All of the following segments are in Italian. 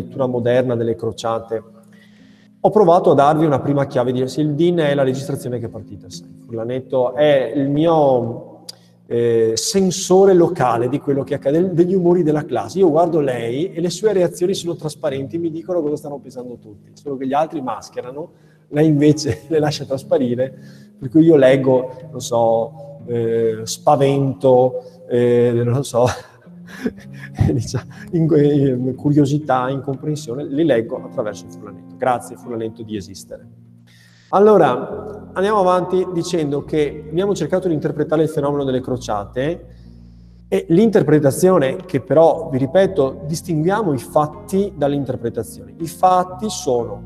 lettura moderna delle crociate, ho provato a darvi una prima chiave di il DIN è la registrazione che è partita. Furlanetto è il mio eh, sensore locale di quello che accade, degli umori della classe. Io guardo lei e le sue reazioni sono trasparenti, mi dicono cosa stanno pensando tutti, solo che gli altri mascherano, lei invece le lascia trasparire, per cui io leggo, non so, eh, spavento, eh, non so, diciamo, in, curiosità, incomprensione, li leggo attraverso il Furlanetto. Grazie Furlanetto di esistere. Allora, andiamo avanti dicendo che abbiamo cercato di interpretare il fenomeno delle crociate e l'interpretazione, che però, vi ripeto, distinguiamo i fatti dall'interpretazione. I fatti sono,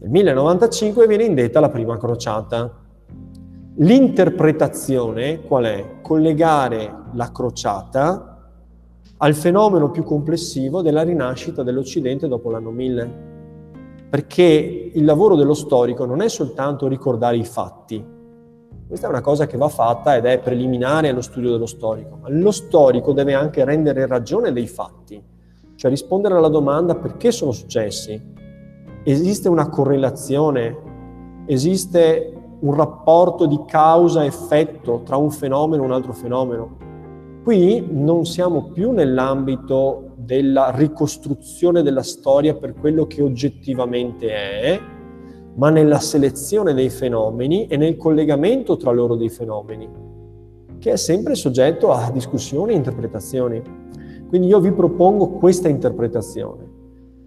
nel 1095 viene indetta la prima crociata. L'interpretazione qual è? Collegare la crociata al fenomeno più complessivo della rinascita dell'Occidente dopo l'anno 1000. Perché il lavoro dello storico non è soltanto ricordare i fatti, questa è una cosa che va fatta ed è preliminare allo studio dello storico, ma lo storico deve anche rendere ragione dei fatti, cioè rispondere alla domanda perché sono successi. Esiste una correlazione, esiste un rapporto di causa-effetto tra un fenomeno e un altro fenomeno. Qui non siamo più nell'ambito della ricostruzione della storia per quello che oggettivamente è, ma nella selezione dei fenomeni e nel collegamento tra loro dei fenomeni, che è sempre soggetto a discussioni e interpretazioni. Quindi io vi propongo questa interpretazione.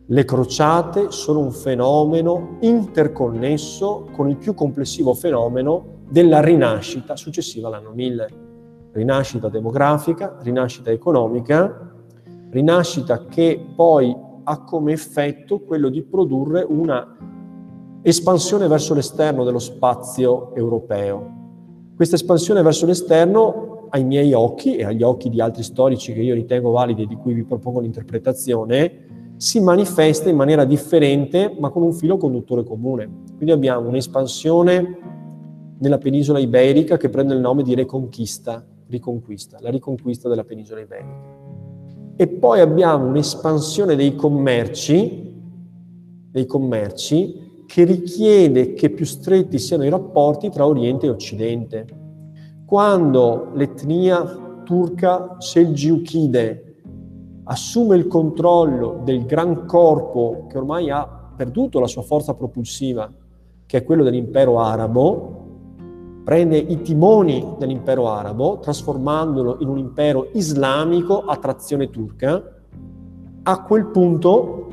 Le crociate sono un fenomeno interconnesso con il più complessivo fenomeno della rinascita successiva all'anno 1000 rinascita demografica, rinascita economica, rinascita che poi ha come effetto quello di produrre una espansione verso l'esterno dello spazio europeo. Questa espansione verso l'esterno, ai miei occhi e agli occhi di altri storici che io ritengo validi e di cui vi propongo l'interpretazione, si manifesta in maniera differente ma con un filo conduttore comune. Quindi abbiamo un'espansione nella penisola iberica che prende il nome di Reconquista, riconquista, la riconquista della penisola iberica. E poi abbiamo un'espansione dei commerci, dei commerci che richiede che più stretti siano i rapporti tra Oriente e Occidente. Quando l'etnia turca selgiukide assume il controllo del gran corpo che ormai ha perduto la sua forza propulsiva, che è quello dell'impero arabo, prende i timoni dell'impero arabo, trasformandolo in un impero islamico a trazione turca, a quel punto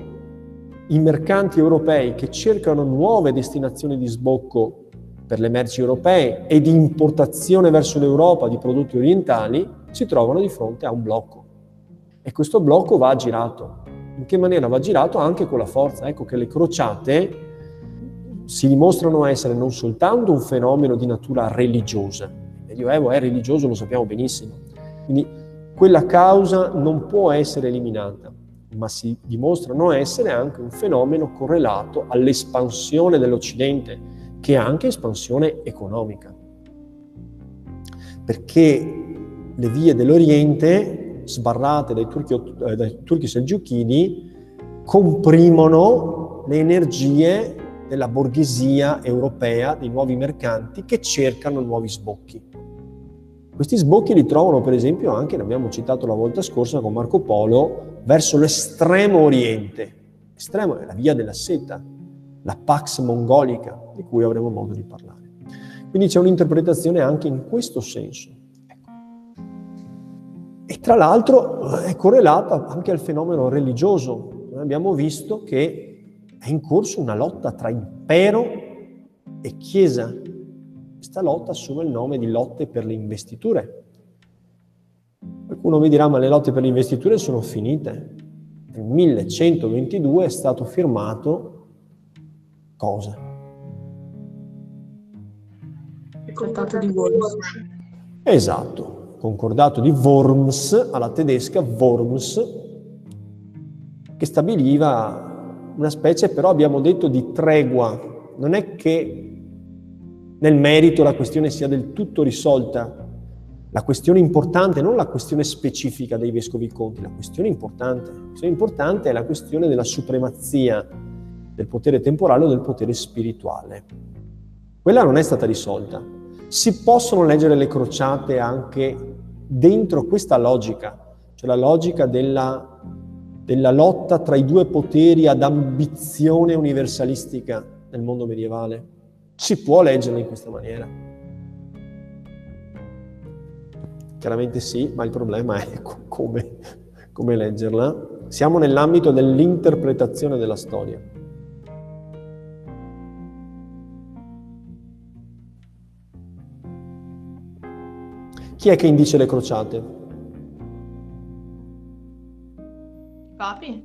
i mercanti europei che cercano nuove destinazioni di sbocco per le merci europee e di importazione verso l'Europa di prodotti orientali si trovano di fronte a un blocco. E questo blocco va girato. In che maniera va girato? Anche con la forza. Ecco che le crociate si dimostrano essere non soltanto un fenomeno di natura religiosa, il Medioevo è religioso, lo sappiamo benissimo, quindi quella causa non può essere eliminata, ma si dimostrano essere anche un fenomeno correlato all'espansione dell'Occidente, che è anche espansione economica. Perché le vie dell'Oriente, sbarrate dai turchi, eh, dai turchi selgiuchini, comprimono le energie della borghesia europea, dei nuovi mercanti che cercano nuovi sbocchi. Questi sbocchi li trovano per esempio anche, l'abbiamo citato la volta scorsa con Marco Polo, verso l'estremo oriente. L'estremo è la via della seta, la Pax Mongolica, di cui avremo modo di parlare. Quindi c'è un'interpretazione anche in questo senso. E tra l'altro è correlata anche al fenomeno religioso. Abbiamo visto che è in corso una lotta tra impero e chiesa. Questa lotta assume il nome di lotte per le investiture. Qualcuno mi dirà, ma le lotte per le investiture sono finite. Nel 1122 è stato firmato cosa? Il concordato di Worms. Esatto, concordato di Worms, alla tedesca Worms, che stabiliva una specie però abbiamo detto di tregua, non è che nel merito la questione sia del tutto risolta, La questione importante, non la questione specifica dei vescovi conti, la questione importante. La questione importante è la questione della supremazia del potere temporale o del potere spirituale. Quella non è stata risolta. Si possono leggere le crociate anche dentro questa logica, cioè la logica della, della lotta tra i due poteri ad ambizione universalistica nel mondo medievale. Si può leggerla in questa maniera. Chiaramente sì, ma il problema è come, come leggerla. Siamo nell'ambito dell'interpretazione della storia. Chi è che indice le crociate? Papi?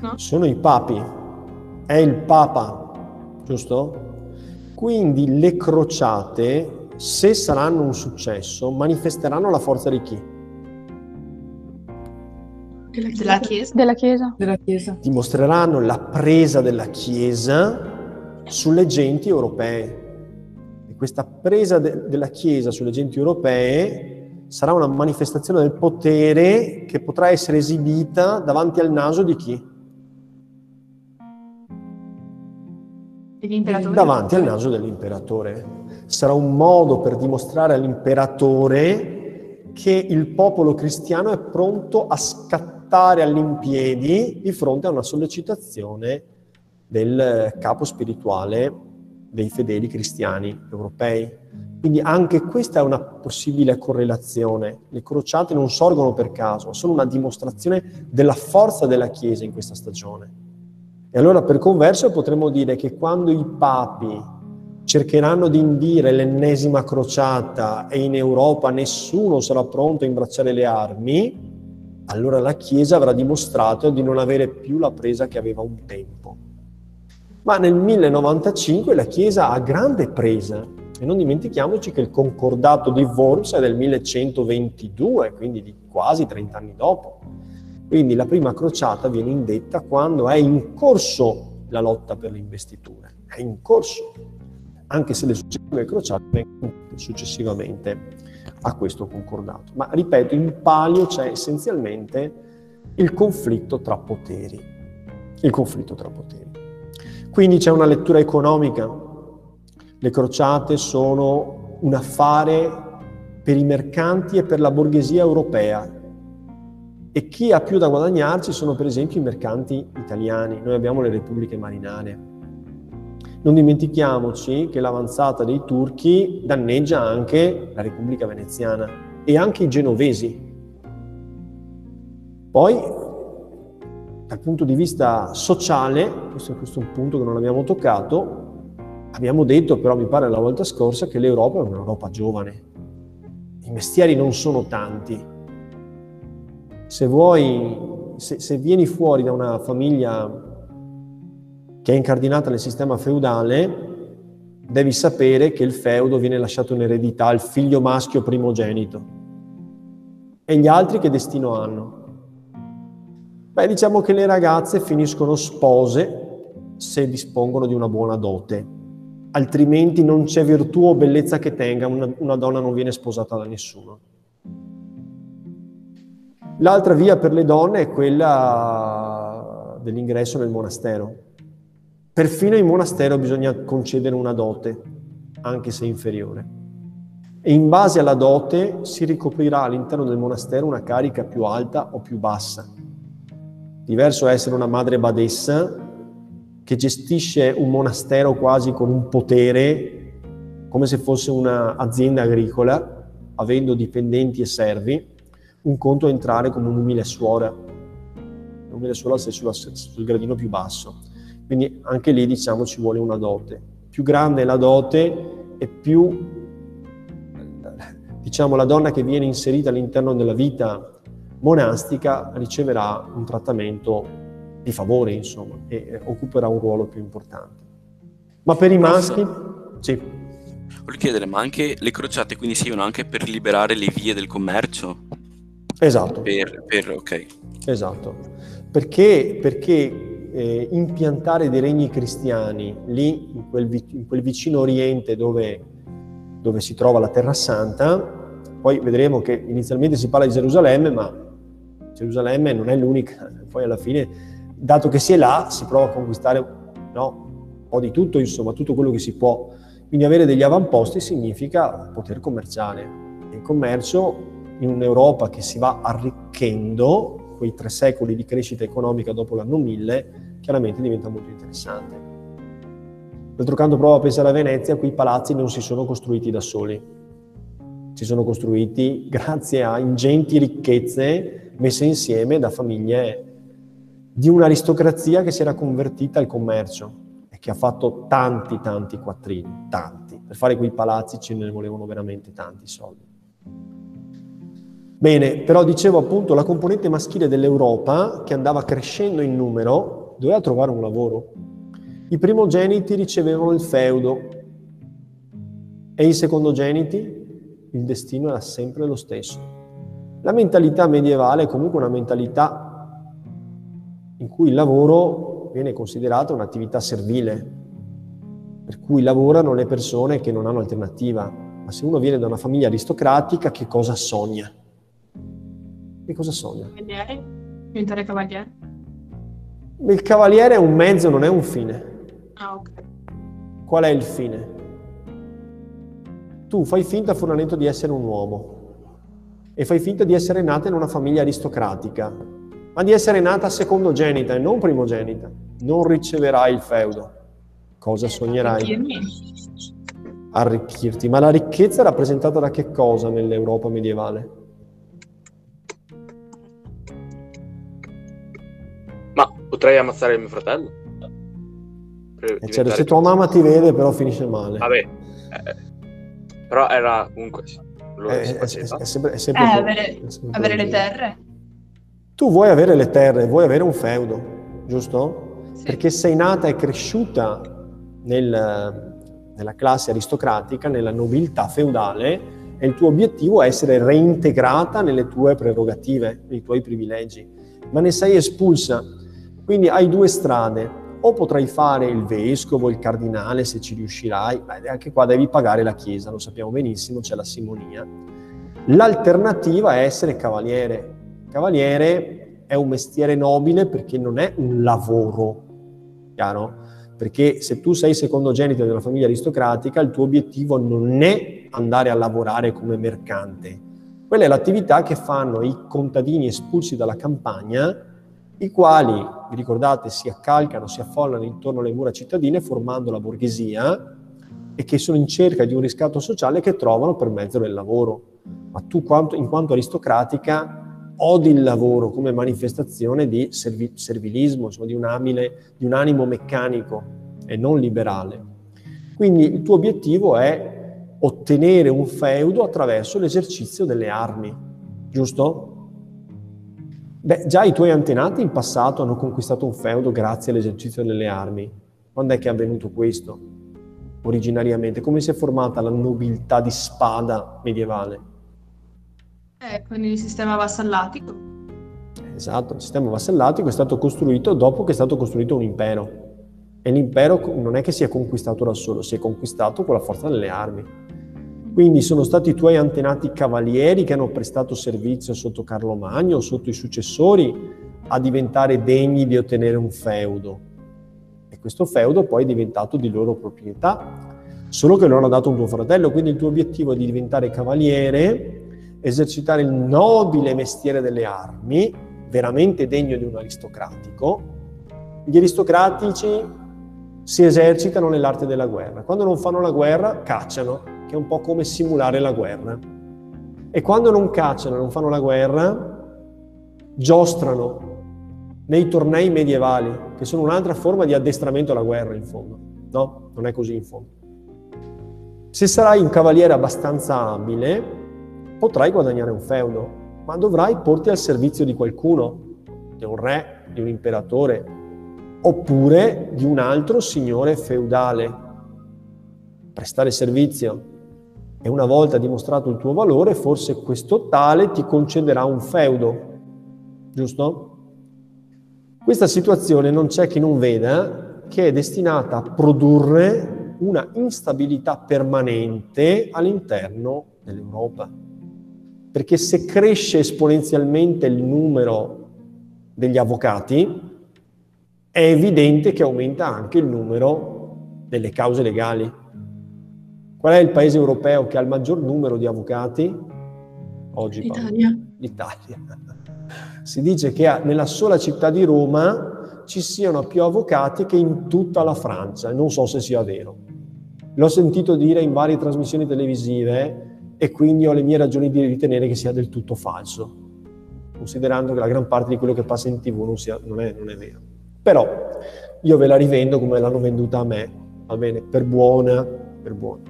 No? Sono i papi. È il papa, giusto? Quindi le crociate, se saranno un successo, manifesteranno la forza di chi? Della Chiesa. Della Chiesa. Della Chiesa. Dimostreranno la presa della Chiesa sulle genti europee questa presa de- della Chiesa sulle genti europee sarà una manifestazione del potere che potrà essere esibita davanti al naso di chi? Degli imperatori. Davanti al naso dell'imperatore. Sarà un modo per dimostrare all'imperatore che il popolo cristiano è pronto a scattare all'impiedi di fronte a una sollecitazione del capo spirituale dei fedeli cristiani europei. Quindi anche questa è una possibile correlazione. Le crociate non sorgono per caso, sono una dimostrazione della forza della Chiesa in questa stagione. E allora per converso potremmo dire che quando i papi cercheranno di indire l'ennesima crociata e in Europa nessuno sarà pronto a imbracciare le armi, allora la Chiesa avrà dimostrato di non avere più la presa che aveva un tempo. Ma nel 1095 la Chiesa ha grande presa e non dimentichiamoci che il concordato di Worms è del 1122, quindi di quasi 30 anni dopo. Quindi la prima crociata viene indetta quando è in corso la lotta per le investiture, è in corso, anche se le successive crociate vengono successivamente a questo concordato. Ma ripeto, in palio c'è essenzialmente il conflitto tra poteri. Il conflitto tra poteri. Quindi c'è una lettura economica. Le crociate sono un affare per i mercanti e per la borghesia europea. E chi ha più da guadagnarci sono per esempio i mercanti italiani. Noi abbiamo le repubbliche marinare. Non dimentichiamoci che l'avanzata dei turchi danneggia anche la Repubblica Veneziana e anche i genovesi. Poi dal punto di vista sociale, questo, è un punto che non abbiamo toccato, abbiamo detto però mi pare la volta scorsa che l'Europa è un'Europa giovane. I mestieri non sono tanti. Se vuoi, se, se vieni fuori da una famiglia che è incardinata nel sistema feudale, devi sapere che il feudo viene lasciato in eredità al figlio maschio primogenito. E gli altri che destino hanno? Beh, diciamo che le ragazze finiscono spose se dispongono di una buona dote, altrimenti non c'è virtù o bellezza che tenga, una, una donna non viene sposata da nessuno. L'altra via per le donne è quella dell'ingresso nel monastero. Perfino in monastero bisogna concedere una dote, anche se inferiore. E in base alla dote si ricoprirà all'interno del monastero una carica più alta o più bassa. Diverso è essere una madre badessa che gestisce un monastero quasi con un potere, come se fosse un'azienda agricola, avendo dipendenti e servi. Un conto è entrare come un'umile suora. Un'umile suora sei sulla, sul gradino più basso. Quindi anche lì diciamo ci vuole una dote. Più grande è la dote e più diciamo la donna che viene inserita all'interno della vita monastica riceverà un trattamento di favore, insomma, e occuperà un ruolo più importante. Ma per i maschi, sì. Voglio chiedere, ma anche le crociate quindi servono anche per liberare le vie del commercio? Esatto. Per, per ok. Esatto. Perché, perché eh, impiantare dei regni cristiani lì, in quel, in quel vicino oriente dove, dove si trova la Terra Santa, Poi vedremo che inizialmente si parla di Gerusalemme, ma Gerusalemme non è l'unica, poi alla fine, dato che si è là, si prova a conquistare no, un po' di tutto, insomma, tutto quello che si può. Quindi avere degli avamposti significa poter commerciare. Il commercio in un'Europa che si va arricchendo, quei tre secoli di crescita economica dopo l'anno 1000, chiaramente diventa molto interessante. D'altro canto prova a pensare a Venezia, qui i palazzi non si sono costruiti da soli, si sono costruiti grazie a ingenti ricchezze messe insieme da famiglie di un'aristocrazia che si era convertita al commercio e che ha fatto tanti, tanti quattrini, tanti. Per fare quei palazzi ce ne volevano veramente tanti soldi. Bene, però dicevo appunto la componente maschile dell'Europa, che andava crescendo in numero, doveva trovare un lavoro. I primogeniti ricevevano il feudo e i secondogeniti il destino era sempre lo stesso. La mentalità medievale è comunque una mentalità in cui il lavoro viene considerato un'attività servile, per cui lavorano le persone che non hanno alternativa. Ma se uno viene da una famiglia aristocratica, che cosa sogna? Che cosa sogna? Cavaliere? Diventare cavaliere? Il cavaliere è un mezzo, non è un fine. Ah, ok. Qual è il fine? Tu fai finta, Furnamento, di essere un uomo e fai finta di essere nata in una famiglia aristocratica, ma di essere nata secondogenita e non primogenita. Non riceverai il feudo. Cosa sognerai? Arricchirmi? Arricchirti. Ma la ricchezza è rappresentata da che cosa nell'Europa medievale? Ma potrei ammazzare mio fratello? Per Eh, certo, diventare- se tua mamma ti vede, però finisce male. Vabbè. eh, però era comunque... Lo Eh, si è, è- è sempre, è sempre Eh, avere, è sempre avere le terre? Tu vuoi avere le terre, vuoi avere un feudo, giusto? Sì. Perché sei nata e cresciuta nel- nella classe aristocratica, nella nobiltà feudale, e il tuo obiettivo è essere reintegrata nelle tue prerogative, nei tuoi privilegi, ma ne sei espulsa. Quindi hai due strade. O potrai fare il vescovo, il cardinale, se ci riuscirai, Beh, anche qua devi pagare la chiesa, lo sappiamo benissimo, c'è la simonia. L'alternativa è essere cavaliere. Cavaliere è un mestiere nobile perché non è un lavoro, chiaro? Perché se tu sei secondogenito una famiglia aristocratica, il tuo obiettivo non è andare a lavorare come mercante. Quella è l'attività che fanno i contadini espulsi dalla campagna, i quali, vi ricordate, si accalcano, si affollano intorno alle mura cittadine formando la borghesia e che sono in cerca di un riscatto sociale che trovano per mezzo del lavoro. Ma tu, quanto- in quanto aristocratica, odi il lavoro come manifestazione di servi- servilismo, insomma, di, un amile- di un animo meccanico e non liberale. Quindi il tuo obiettivo è ottenere un feudo attraverso l'esercizio delle armi, giusto? Beh, già i tuoi antenati in passato hanno conquistato un feudo grazie all'esercizio delle armi. Quando è che è avvenuto questo? Originariamente, come si è formata la nobiltà di spada medievale? Eh, con il sistema vassallatico. Esatto, il sistema vassallatico è stato costruito dopo che è stato costruito un impero. E l'impero non è che si è conquistato da solo, si è conquistato con la forza delle armi. Quindi sono stati i tuoi antenati cavalieri che hanno prestato servizio sotto Carlo Magno sotto i successori a diventare degni di ottenere un feudo. E questo feudo poi è diventato di loro proprietà, solo che lo hanno dato un tuo fratello, quindi il tuo obiettivo è di diventare cavaliere, esercitare il nobile mestiere delle armi, veramente degno di un aristocratico. Gli aristocratici si esercitano nell'arte della guerra. Quando non fanno la guerra, cacciano, che è un po' come simulare la guerra. E quando non cacciano non fanno la guerra, giostrano nei tornei medievali, che sono un'altra forma di addestramento alla guerra, in fondo. No, non è così in fondo. Se sarai un cavaliere abbastanza abile, potrai guadagnare un feudo, ma dovrai porti al servizio di qualcuno, di un re, di un imperatore, oppure di un altro signore feudale. Prestare servizio. E una volta dimostrato il tuo valore, forse questo tale ti concederà un feudo, giusto? Questa situazione non c'è chi non veda che è destinata a produrre una instabilità permanente all'interno dell'Europa. perché se cresce esponenzialmente il numero degli avvocati, è evidente che aumenta anche il numero delle cause legali. Qual è il paese europeo che ha il maggior numero di avvocati? Oggi L'Italia. L'Italia. Si dice che nella sola città di Roma ci siano più avvocati che in tutta la Francia, non so se sia vero. L'ho sentito dire in varie trasmissioni televisive e quindi ho le mie ragioni di ritenere che sia del tutto falso, considerando che la gran parte di quello che passa in tv non, sia, non, è, non è vero. Però io ve la rivendo come l'hanno venduta a me, va bene, per buona, per buona.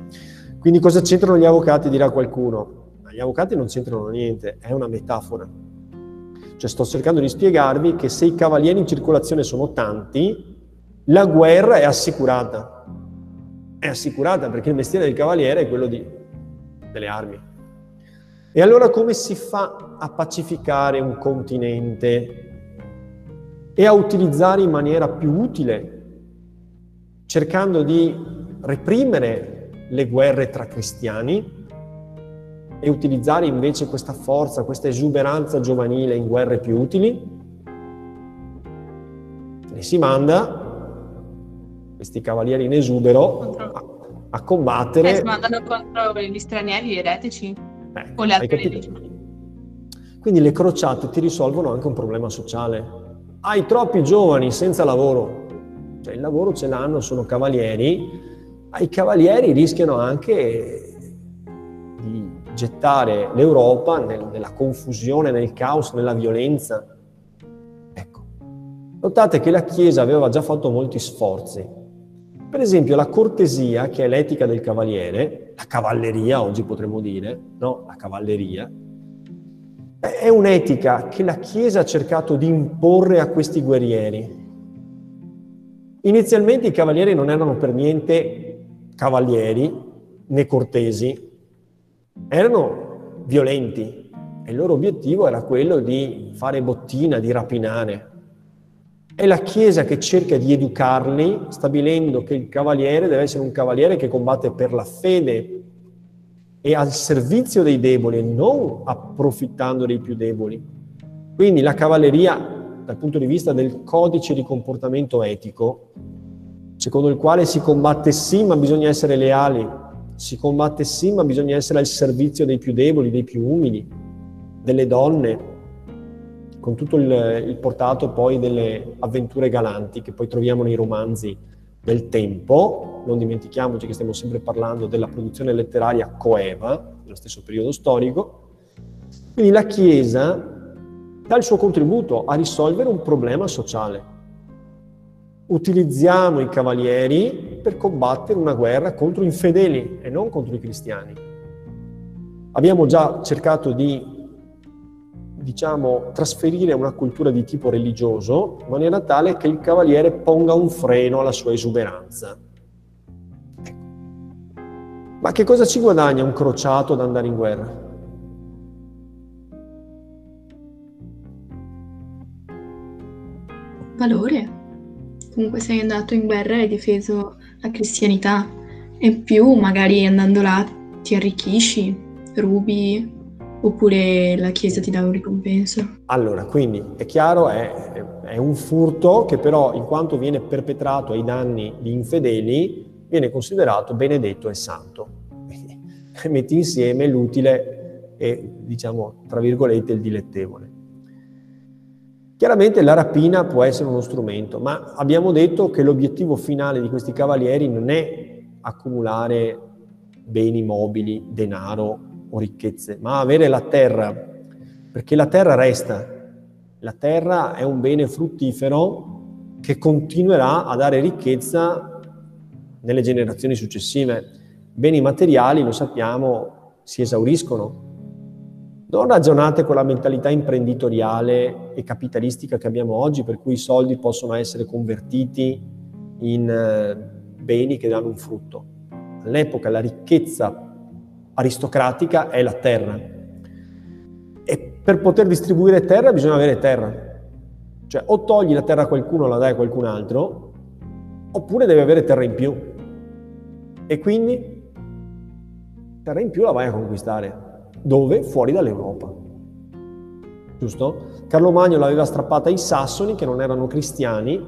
Quindi cosa c'entrano gli avvocati, dirà qualcuno. Gli avvocati non c'entrano niente, è una metafora. Cioè sto cercando di spiegarvi che se i cavalieri in circolazione sono tanti, la guerra è assicurata. È assicurata perché il mestiere del cavaliere è quello di, delle armi. E allora come si fa a pacificare un continente e a utilizzare in maniera più utile, cercando di reprimere le guerre tra cristiani e utilizzare invece questa forza, questa esuberanza giovanile in guerre più utili? E si manda questi cavalieri in esubero a, a combattere. Eh, si mandano contro gli stranieri, gli eretici Eh, o le altre religioni. Quindi le crociate ti risolvono anche un problema sociale. Hai troppi giovani senza lavoro, cioè il lavoro ce l'hanno, sono cavalieri, i cavalieri rischiano anche di gettare l'Europa nel- nella confusione, nel caos, nella violenza. Ecco, notate che la Chiesa aveva già fatto molti sforzi. Per esempio la cortesia, che è l'etica del cavaliere, la cavalleria oggi potremmo dire, no? La cavalleria, è un'etica che la Chiesa ha cercato di imporre a questi guerrieri. Inizialmente i cavalieri non erano per niente cavalieri né cortesi, erano violenti e il loro obiettivo era quello di fare bottina, di rapinare. È la Chiesa che cerca di educarli, stabilendo che il cavaliere deve essere un cavaliere che combatte per la fede e al servizio dei deboli non approfittando dei più deboli. Quindi la cavalleria, dal punto di vista del codice di comportamento etico, secondo il quale si combatte sì, ma bisogna essere leali, si combatte sì, ma bisogna essere al servizio dei più deboli, dei più umili, delle donne, con tutto il, il portato poi delle avventure galanti che poi troviamo nei romanzi del tempo. Non dimentichiamoci che stiamo sempre parlando della produzione letteraria coeva, nello stesso periodo storico. Quindi la Chiesa dà il suo contributo a risolvere un problema sociale. Utilizziamo i cavalieri per combattere una guerra contro i infedeli e non contro i cristiani. Abbiamo già cercato di diciamo, trasferire una cultura di tipo religioso in maniera tale che il cavaliere ponga un freno alla sua esuberanza. Ma che cosa ci guadagna un crociato ad andare in guerra? valore. Comunque sei andato in guerra e hai difeso la cristianità. E più magari andando là ti arricchisci, rubi, oppure la Chiesa ti dà un ricompenso. Allora, quindi è chiaro, è, è un furto che però in quanto viene perpetrato ai danni di infedeli, viene considerato benedetto e santo. Metti insieme l'utile e, diciamo, tra virgolette, il dilettevole. Chiaramente la rapina può essere uno strumento, ma abbiamo detto che l'obiettivo finale di questi cavalieri non è accumulare beni mobili, denaro o ricchezze, ma avere la terra, perché la terra resta. La terra è un bene fruttifero che continuerà a dare ricchezza nelle generazioni successive. Beni materiali, lo sappiamo, si esauriscono. Non ragionate con la mentalità imprenditoriale e capitalistica che abbiamo oggi, per cui i soldi possono essere convertiti in eh, beni che danno un frutto. All'epoca la ricchezza aristocratica è la terra. E per poter distribuire terra bisogna avere terra. Cioè o togli la terra a qualcuno e la dai a qualcun altro, oppure devi avere terra in più. E quindi terra in più la vai a conquistare. Dove? Fuori dall'Europa. Giusto? Carlo Magno l'aveva strappata ai sassoni che non erano cristiani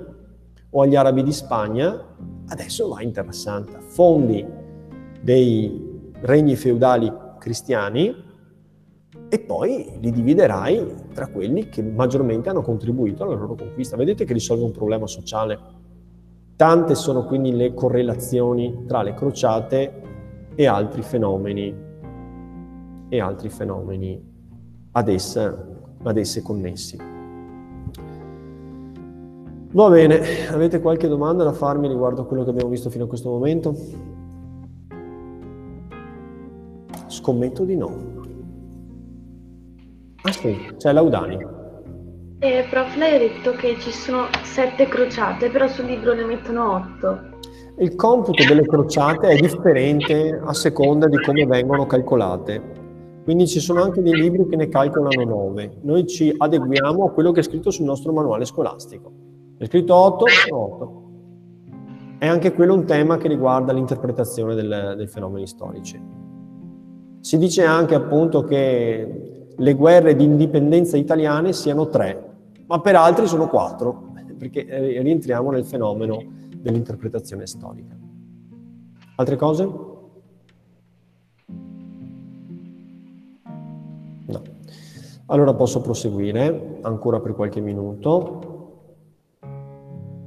o agli arabi di Spagna, adesso va in Terra Santa. Fondi dei regni feudali cristiani e poi li dividerai tra quelli che maggiormente hanno contribuito alla loro conquista. Vedete che risolve un problema sociale. Tante sono quindi le correlazioni tra le crociate e altri fenomeni e altri fenomeni ad esse, ad esse connessi. Va bene, avete qualche domanda da farmi riguardo a quello che abbiamo visto fino a questo momento? Scommetto di no. Ah sì, c'è Laudani. Eh, prof, lei ha detto che ci sono sette crociate, però sul libro ne mettono otto. Il computo delle crociate è differente a seconda di come vengono calcolate. Quindi ci sono anche dei libri che ne calcolano nove. Noi ci adeguiamo a quello che è scritto sul nostro manuale scolastico. È scritto 8, sono 8. È anche quello un tema che riguarda l'interpretazione del, dei fenomeni storici. Si dice anche appunto che le guerre di indipendenza italiane siano tre, ma per altri sono quattro, perché eh, rientriamo nel fenomeno dell'interpretazione storica. Altre cose? No. Allora posso proseguire ancora per qualche minuto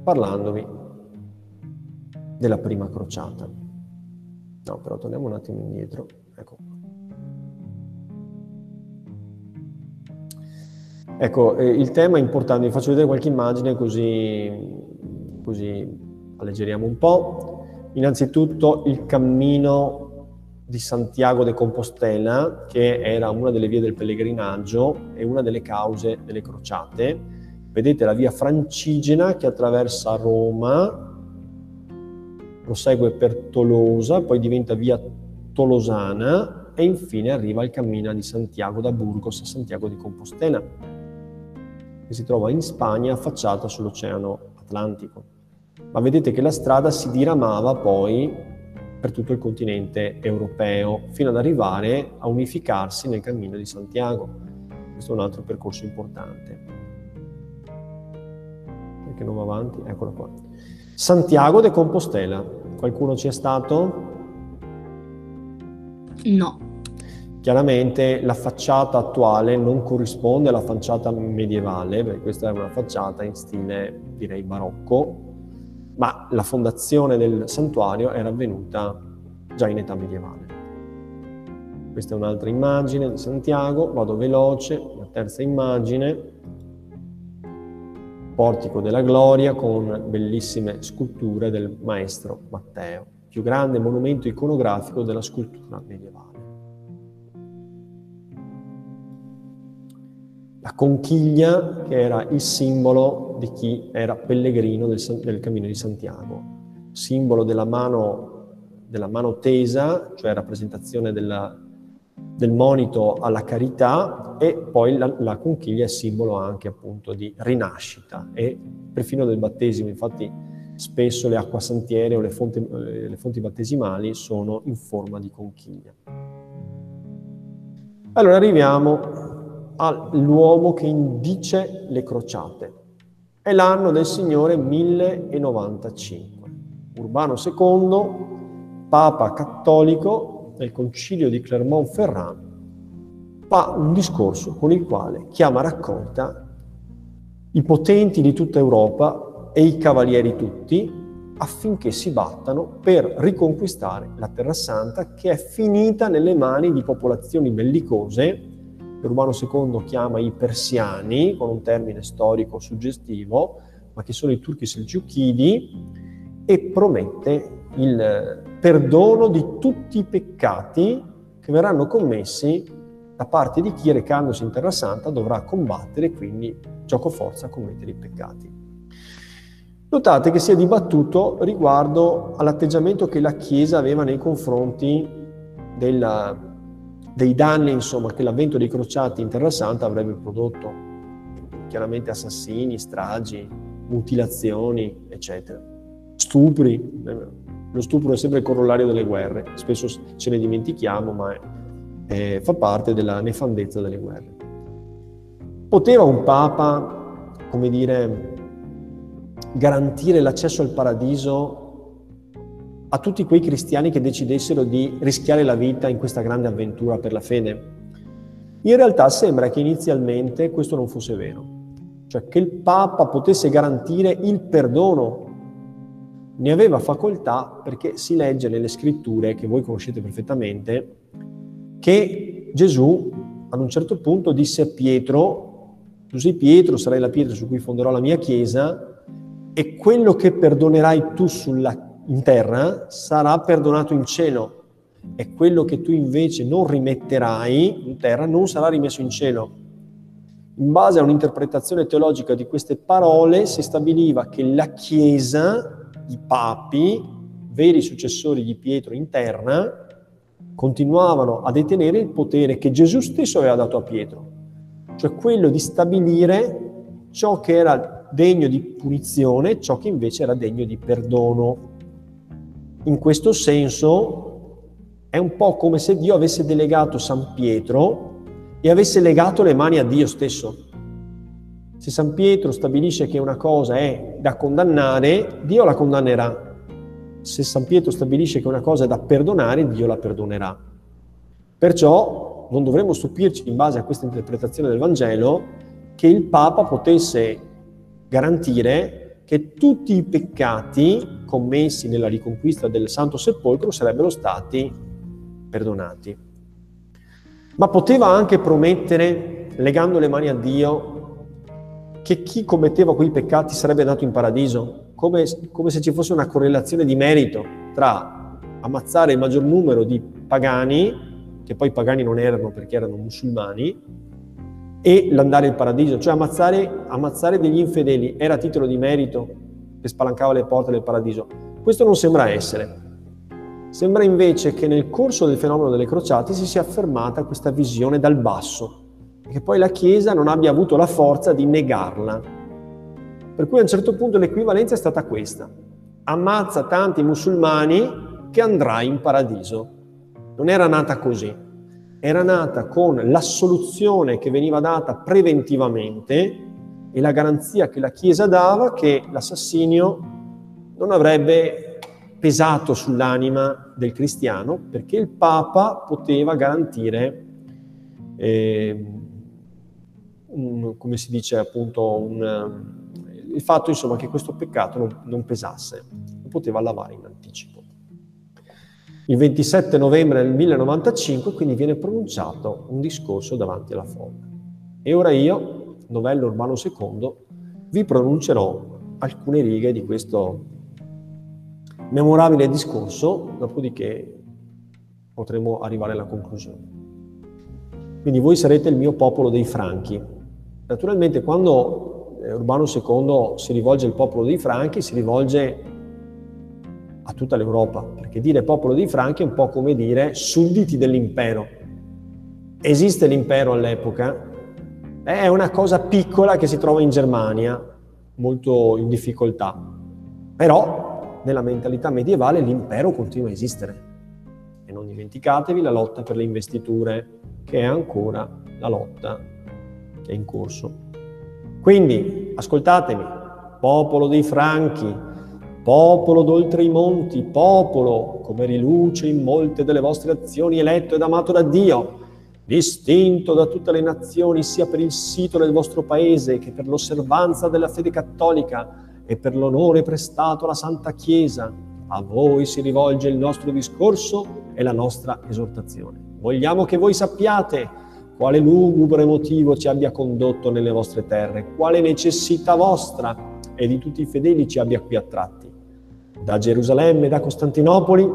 parlandovi della prima crociata. No, però torniamo un attimo indietro. Ecco. Ecco, eh, il tema è importante, vi faccio vedere qualche immagine così, così alleggeriamo un po'. Innanzitutto il cammino di Santiago de Compostela, che era una delle vie del pellegrinaggio e una delle cause delle crociate. Vedete la via francigena che attraversa Roma, prosegue per Tolosa, poi diventa via Tolosana e infine arriva al cammino di Santiago da Burgos a Santiago di Compostela che si trova in Spagna affacciata sull'Oceano Atlantico. Ma vedete che la strada si diramava poi per tutto il continente europeo fino ad arrivare a unificarsi nel cammino di Santiago. Questo è un altro percorso importante. Perché non va avanti? Eccolo qua. Santiago de Compostela. Qualcuno ci è stato? No. Chiaramente la facciata attuale non corrisponde alla facciata medievale, perché questa è una facciata in stile direi barocco, ma la fondazione del santuario era avvenuta già in età medievale. Questa è un'altra immagine di Santiago, vado veloce, la terza immagine, portico della gloria con bellissime sculture del maestro Matteo, più grande monumento iconografico della scultura medievale. La conchiglia che era il simbolo di chi era pellegrino del, del cammino di Santiago, simbolo della mano, della mano tesa, cioè rappresentazione della, del monito alla carità e poi la, la, conchiglia è simbolo anche appunto di rinascita e perfino del battesimo, infatti spesso le acquasantiere o le fonti, le fonti battesimali sono in forma di conchiglia. Allora arriviamo all'uomo che indice le crociate. È l'anno del Signore 1095. Urbano II, Papa cattolico nel concilio di Clermont-Ferrand, fa un discorso con il quale chiama raccolta i potenti di tutta Europa e i cavalieri tutti affinché si battano per riconquistare la Terra Santa che è finita nelle mani di popolazioni bellicose Urbano II chiama i persiani, con un termine storico suggestivo, ma che sono i turchi selgiuchidi, e promette il perdono di tutti i peccati che verranno commessi da parte di chi recandosi in Terra Santa dovrà combattere quindi gioco forza a commettere i peccati. Notate che si è dibattuto riguardo all'atteggiamento che la Chiesa aveva nei confronti della, dei danni insomma, che l'avvento dei crociati in Terra Santa avrebbe prodotto, chiaramente assassini, stragi, mutilazioni, eccetera. Stupri, lo stupro è sempre il corollario delle guerre, spesso ce ne dimentichiamo, ma è, eh, fa parte della nefandezza delle guerre. Poteva un papa, come dire, garantire l'accesso al paradiso a tutti quei cristiani che decidessero di rischiare la vita in questa grande avventura per la fede? In realtà sembra che inizialmente questo non fosse vero, cioè che il Papa potesse garantire il perdono. Ne aveva facoltà perché si legge nelle scritture, che voi conoscete perfettamente, che Gesù ad un certo punto disse a Pietro, tu sei Pietro, sarai la pietra su cui fonderò la mia chiesa, e quello che perdonerai tu sulla, in terra sarà perdonato in cielo e quello che tu invece non rimetterai in terra non sarà rimesso in cielo. In base a un'interpretazione teologica di queste parole si stabiliva che la Chiesa, i papi, veri successori di Pietro in terra, continuavano a detenere il potere che Gesù stesso aveva dato a Pietro, cioè quello di stabilire ciò che era degno di punizione, ciò che invece era degno di perdono. In questo senso è un po' come se Dio avesse delegato San Pietro e avesse legato le mani a Dio stesso. Se San Pietro stabilisce che una cosa è da condannare, Dio la condannerà. Se San Pietro stabilisce che una cosa è da perdonare, Dio la perdonerà. Perciò non dovremmo stupirci in base a questa interpretazione del Vangelo che il Papa potesse garantire che tutti i peccati commessi nella riconquista del Santo Sepolcro sarebbero stati perdonati. Ma poteva anche promettere, legando le mani a Dio, che chi commetteva quei peccati sarebbe andato in paradiso, come, come se ci fosse una correlazione di merito tra ammazzare il maggior numero di pagani, che poi pagani non erano perché erano musulmani, e l'andare in paradiso, cioè ammazzare, ammazzare degli infedeli era titolo di merito che spalancava le porte del paradiso. Questo non sembra essere. Sembra invece che nel corso del fenomeno delle crociate si sia affermata questa visione dal basso e che poi la Chiesa non abbia avuto la forza di negarla. Per cui a un certo punto l'equivalenza è stata questa. Ammazza tanti musulmani che andrai in paradiso. Non era nata così, era nata con l'assoluzione che veniva data preventivamente e la garanzia che la Chiesa dava che l'assassinio non avrebbe pesato sull'anima del cristiano perché il Papa poteva garantire, eh, un, come si dice appunto, un, il fatto insomma che questo peccato non, non pesasse, lo poteva lavare in anticipo. Il 27 novembre del 1095 quindi viene pronunciato un discorso davanti alla folla. E ora io, novello Urbano II, vi pronuncerò alcune righe di questo memorabile discorso, dopodiché potremo arrivare alla conclusione. Quindi voi sarete il mio popolo dei Franchi. Naturalmente quando eh, Urbano II si rivolge al popolo dei Franchi, si rivolge a tutta l'Europa, perché dire popolo dei Franchi è un po' come dire sudditi dell'impero. Esiste l'impero all'epoca, è una cosa piccola che si trova in Germania, molto in difficoltà, però nella mentalità medievale l'impero continua a esistere. E non dimenticatevi la lotta per le investiture, che è ancora la lotta che è in corso. Quindi, ascoltatemi, popolo dei Franchi, popolo d'oltre i monti, popolo come riluce in molte delle vostre azioni, eletto ed amato da Dio, distinto da tutte le nazioni, sia per il sito del vostro paese che per l'osservanza della fede cattolica, e per l'onore prestato alla Santa Chiesa, a voi si rivolge il nostro discorso e la nostra esortazione. Vogliamo che voi sappiate quale lugubre motivo ci abbia condotto nelle vostre terre, quale necessità vostra e di tutti i fedeli ci abbia qui attratti. Da Gerusalemme e da Costantinopoli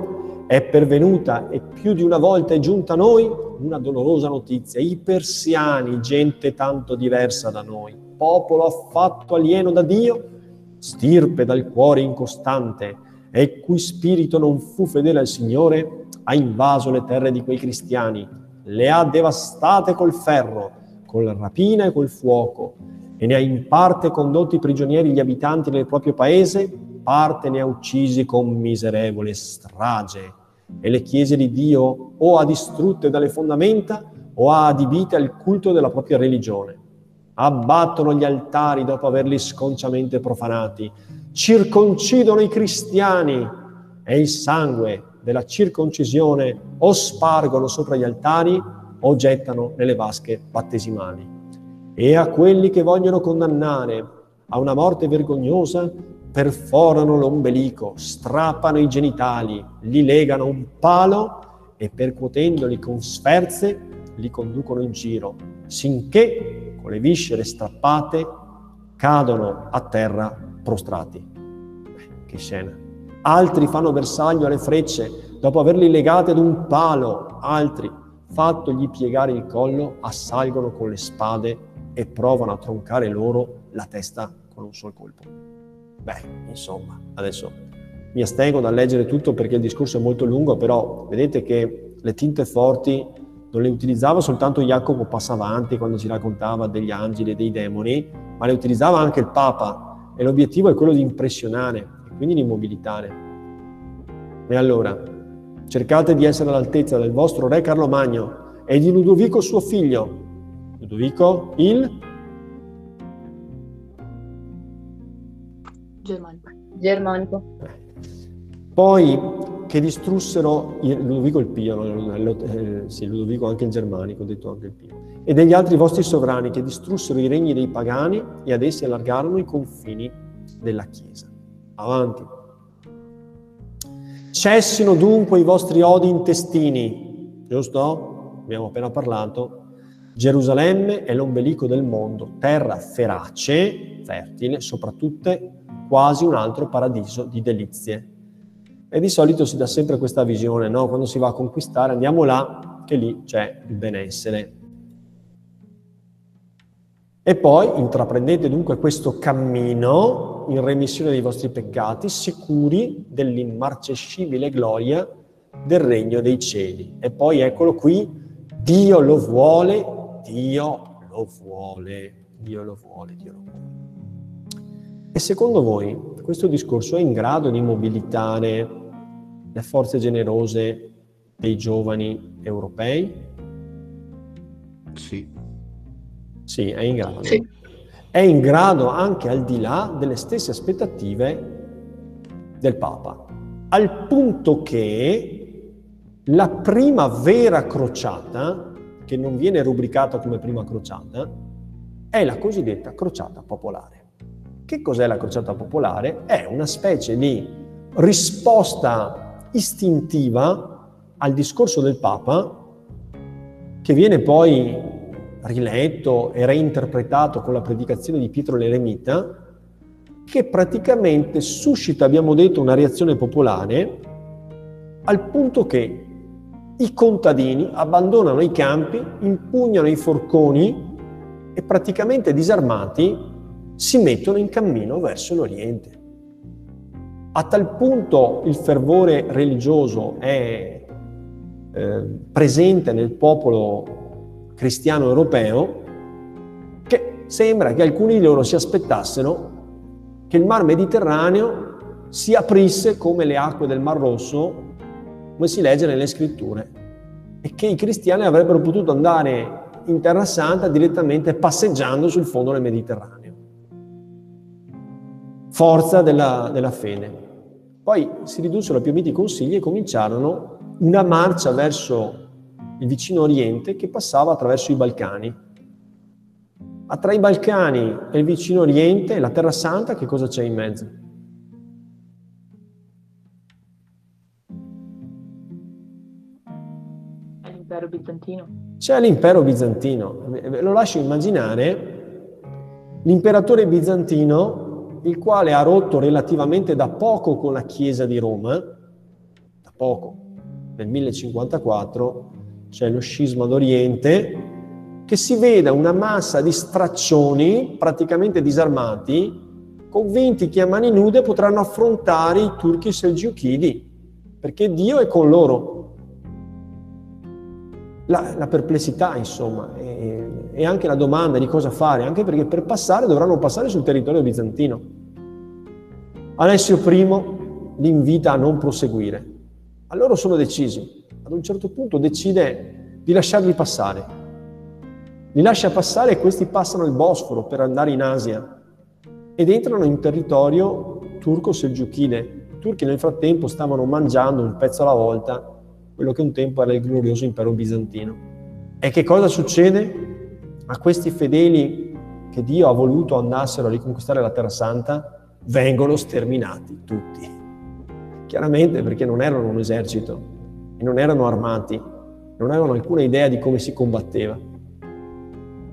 è pervenuta e più di una volta è giunta a noi una dolorosa notizia. I persiani, gente tanto diversa da noi, popolo affatto alieno da Dio, stirpe dal cuore incostante e cui spirito non fu fedele al Signore, ha invaso le terre di quei cristiani, le ha devastate col ferro, col rapina e col fuoco, e ne ha in parte condotti prigionieri gli abitanti del proprio paese, parte ne ha uccisi con miserevole strage, e le chiese di Dio o ha distrutte dalle fondamenta o ha adibite al culto della propria religione. Abbattono gli altari dopo averli sconciamente profanati, circoncidono i cristiani e il sangue della circoncisione o spargono sopra gli altari o gettano nelle vasche battesimali. E a quelli che vogliono condannare a una morte vergognosa perforano l'ombelico, strappano i genitali, li legano a un palo e percuotendoli con sferze li conducono in giro, sinché con le viscere strappate cadono a terra prostrati. Beh, che scena. Altri fanno bersaglio alle frecce dopo averli legati ad un palo, altri, fattogli piegare il collo, assalgono con le spade e provano a troncare loro la testa con un solo colpo. Beh, insomma, adesso mi astengo dal leggere tutto perché il discorso è molto lungo, però vedete che le tinte forti non le utilizzava soltanto Jacopo Passavanti quando ci raccontava degli angeli e dei demoni, ma le utilizzava anche il Papa e l'obiettivo è quello di impressionare e quindi di mobilitare. E allora, cercate di essere all'altezza del vostro re Carlo Magno e di Ludovico suo figlio. Ludovico il Germanico. Germanico. Poi che distrussero Ludovico il Pio, eh, sì, Ludovico anche il Germanico, ho detto anche il Pio, e degli altri vostri sovrani che distrussero i regni dei pagani e ad essi allargarono i confini della Chiesa. Avanti. Cessino dunque i vostri odi intestini, giusto? Abbiamo appena parlato. Gerusalemme è l'ombelico del mondo, terra ferace, fertile, soprattutto quasi un altro paradiso di delizie. E di solito si dà sempre questa visione, no? Quando si va a conquistare, andiamo là, che lì c'è il benessere. E poi intraprendete dunque questo cammino in remissione dei vostri peccati, sicuri dell'immarcescibile gloria del regno dei cieli. E poi eccolo qui, Dio lo vuole, Dio lo vuole, Dio lo vuole, Dio lo vuole. E secondo voi questo discorso è in grado di mobilitare le forze generose dei giovani europei? Sì. Sì, è in grado. Sì. È in grado anche al di là delle stesse aspettative del Papa, al punto che la prima vera crociata, che non viene rubricata come prima crociata, è la cosiddetta crociata popolare. Che cos'è la crociata popolare? È una specie di risposta istintiva al discorso del Papa che viene poi riletto e reinterpretato con la predicazione di Pietro l'Eremita, che praticamente suscita, abbiamo detto, una reazione popolare al punto che i contadini abbandonano i campi, impugnano i forconi e praticamente disarmati si mettono in cammino verso l'Oriente. A tal punto il fervore religioso è eh, presente nel popolo cristiano europeo che sembra che alcuni di loro si aspettassero che il mar Mediterraneo si aprisse come le acque del Mar Rosso, come si legge nelle scritture, e che i cristiani avrebbero potuto andare in Terra Santa direttamente passeggiando sul fondo del Mediterraneo forza della, della fede. Poi si ridussero a più miti consigli e cominciarono una marcia verso il vicino Oriente che passava attraverso i Balcani. Ma tra i Balcani e il vicino Oriente la Terra Santa che cosa c'è in mezzo? L'impero bizantino. C'è l'impero bizantino. Ve lo lascio immaginare. L'imperatore bizantino il quale ha rotto relativamente da poco con la Chiesa di Roma, da poco, nel 1054 c'è lo scisma d'Oriente, che si veda una massa di straccioni praticamente disarmati, convinti che a mani nude potranno affrontare i turchi selgiuchidi, perché Dio è con loro. La, la perplessità, insomma, e, e anche la domanda di cosa fare, anche perché per passare dovranno passare sul territorio bizantino. Alessio I li invita a non proseguire, Ma loro sono decisi. Ad un certo punto decide di lasciarli passare. Li lascia passare e questi passano il Bosforo per andare in Asia ed entrano in territorio turco-selgiuchide. I turchi nel frattempo stavano mangiando un pezzo alla volta quello che un tempo era il glorioso impero bizantino. E che cosa succede? A questi fedeli che Dio ha voluto andassero a riconquistare la Terra Santa, vengono sterminati tutti. Chiaramente perché non erano un esercito e non erano armati, non avevano alcuna idea di come si combatteva.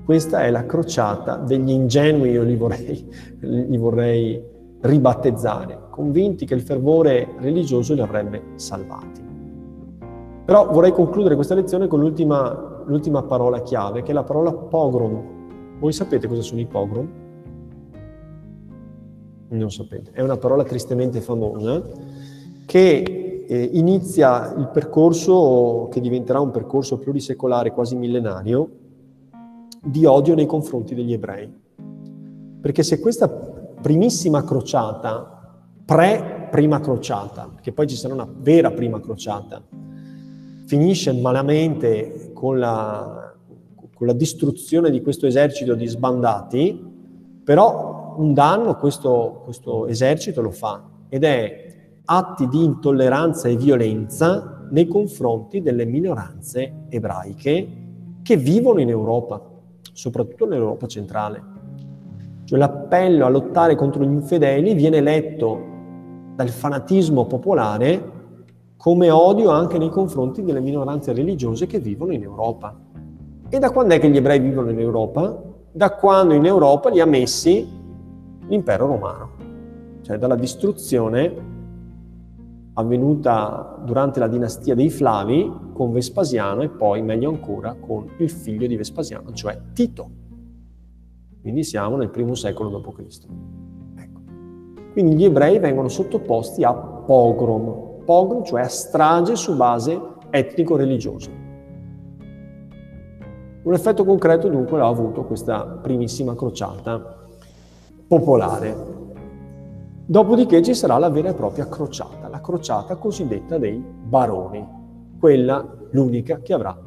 Questa è la crociata degli ingenui, io li vorrei, li vorrei ribattezzare, convinti che il fervore religioso li avrebbe salvati. Però vorrei concludere questa lezione con l'ultima, l'ultima parola chiave, che è la parola pogrom. Voi sapete cosa sono i pogrom? Non sapete. È una parola tristemente famosa che eh, inizia il percorso che diventerà un percorso plurisecolare quasi millenario di odio nei confronti degli ebrei. Perché se questa primissima crociata, pre-prima crociata, che poi ci sarà una vera prima crociata, finisce malamente con la, con la distruzione di questo esercito di sbandati, però un danno questo, questo esercito lo fa ed è atti di intolleranza e violenza nei confronti delle minoranze ebraiche che vivono in Europa soprattutto nell'Europa centrale. Cioè l'appello a lottare contro gli infedeli viene letto dal fanatismo popolare come odio anche nei confronti delle minoranze religiose che vivono in Europa. E da quando è che gli ebrei vivono in Europa? Da quando in Europa li ha messi l'impero romano, cioè dalla distruzione avvenuta durante la dinastia dei Flavi con Vespasiano e poi, meglio ancora, con il figlio di Vespasiano, cioè Tito. Quindi siamo nel primo secolo d.C. Ecco. Quindi gli ebrei vengono sottoposti a pogrom, pogrom cioè a strage su base etnico-religiosa. Un effetto concreto dunque l'ha avuto questa primissima crociata popolare. Dopodiché ci sarà la vera e propria crociata, la crociata cosiddetta dei baroni, quella l'unica che avrà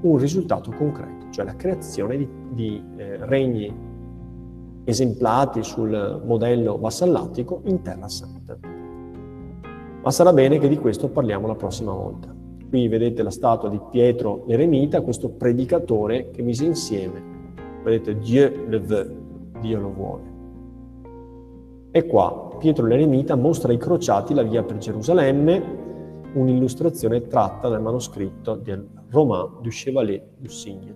un risultato concreto, cioè la creazione di, di eh, regni esemplati sul modello vassallatico in Terra Santa. Ma sarà bene che di questo parliamo la prossima volta. Qui vedete la statua di Pietro l'Eremita, questo predicatore che mise insieme, vedete Dieu le veut, Dio lo vuole. E qua Pietro l'Eremita mostra ai crociati la via per Gerusalemme, un'illustrazione tratta dal manoscritto del Romain du Chevalier du Cygne.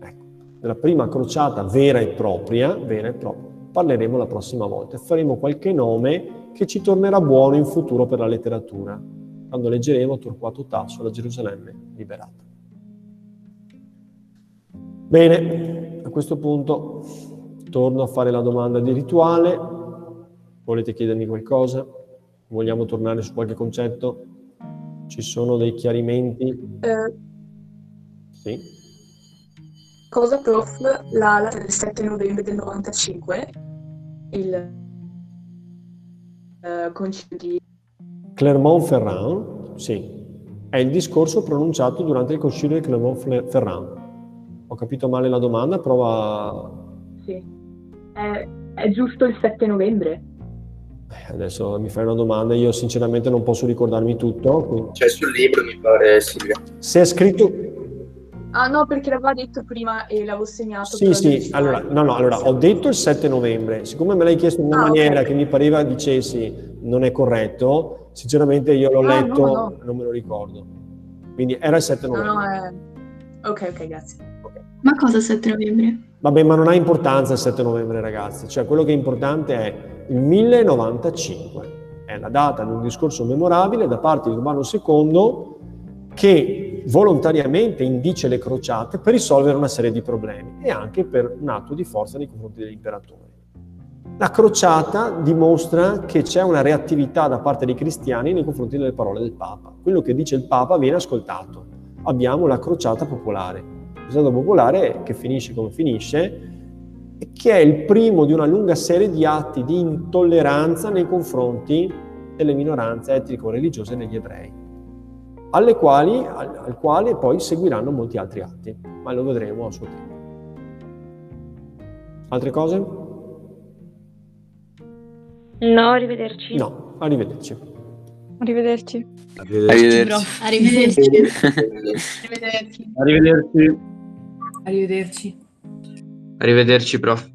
Ecco, della prima crociata vera e propria, vera e propria, parleremo la prossima volta faremo qualche nome che ci tornerà buono in futuro per la letteratura, quando leggeremo Torquato Tasso, la Gerusalemme liberata. Bene, a questo punto torno a fare la domanda di rituale. Volete chiedermi qualcosa? Vogliamo tornare su qualche concetto? Ci sono dei chiarimenti? Eh, Sì. cosa, prof, la data del 7 novembre del 95, il eh, concilio di... Clermont-Ferrand, sì, è il discorso pronunciato durante il concilio di Clermont-Ferrand. Ho capito male la domanda, prova... Sì. È, è giusto il 7 novembre? Eh, Adesso mi fai una domanda, io sinceramente non posso ricordarmi tutto. quindi- C'è sul libro, mi pare, Silvia. Se è scritto... Ah no, perché l'aveva detto prima e l'avevo segnato. Sì, sì, allora, no, no, allora, ho detto il 7 novembre, siccome me l'hai chiesto in una Ah, maniera che mi pareva dicessi non è corretto, sinceramente io l'ho No, no, letto, no. non me lo ricordo. Quindi era il 7 No, novembre. no, è... Ok, ok, grazie. Ma cosa 7 novembre? Vabbè, ma non ha importanza il 7 novembre, ragazzi. Cioè, quello che è importante è il 1095. È la data di un discorso memorabile da parte di Urbano II che volontariamente indice le crociate per risolvere una serie di problemi e anche per un atto di forza nei confronti dell'imperatore. La crociata dimostra che c'è una reattività da parte dei cristiani nei confronti delle parole del Papa. Quello che dice il Papa viene ascoltato. Abbiamo la crociata popolare. La crociata popolare che finisce come finisce che è il primo di una lunga serie di atti di intolleranza nei confronti delle minoranze etnico-religiose degli ebrei, alle quali, al, al quale poi seguiranno molti altri atti, ma lo vedremo a suo tempo. Altre cose? No, arrivederci. No, arrivederci. Arrivederci. Arrivederci. Arrivederci. Arrivederci. Arrivederci. Arrivederci. Arrivederci, prof.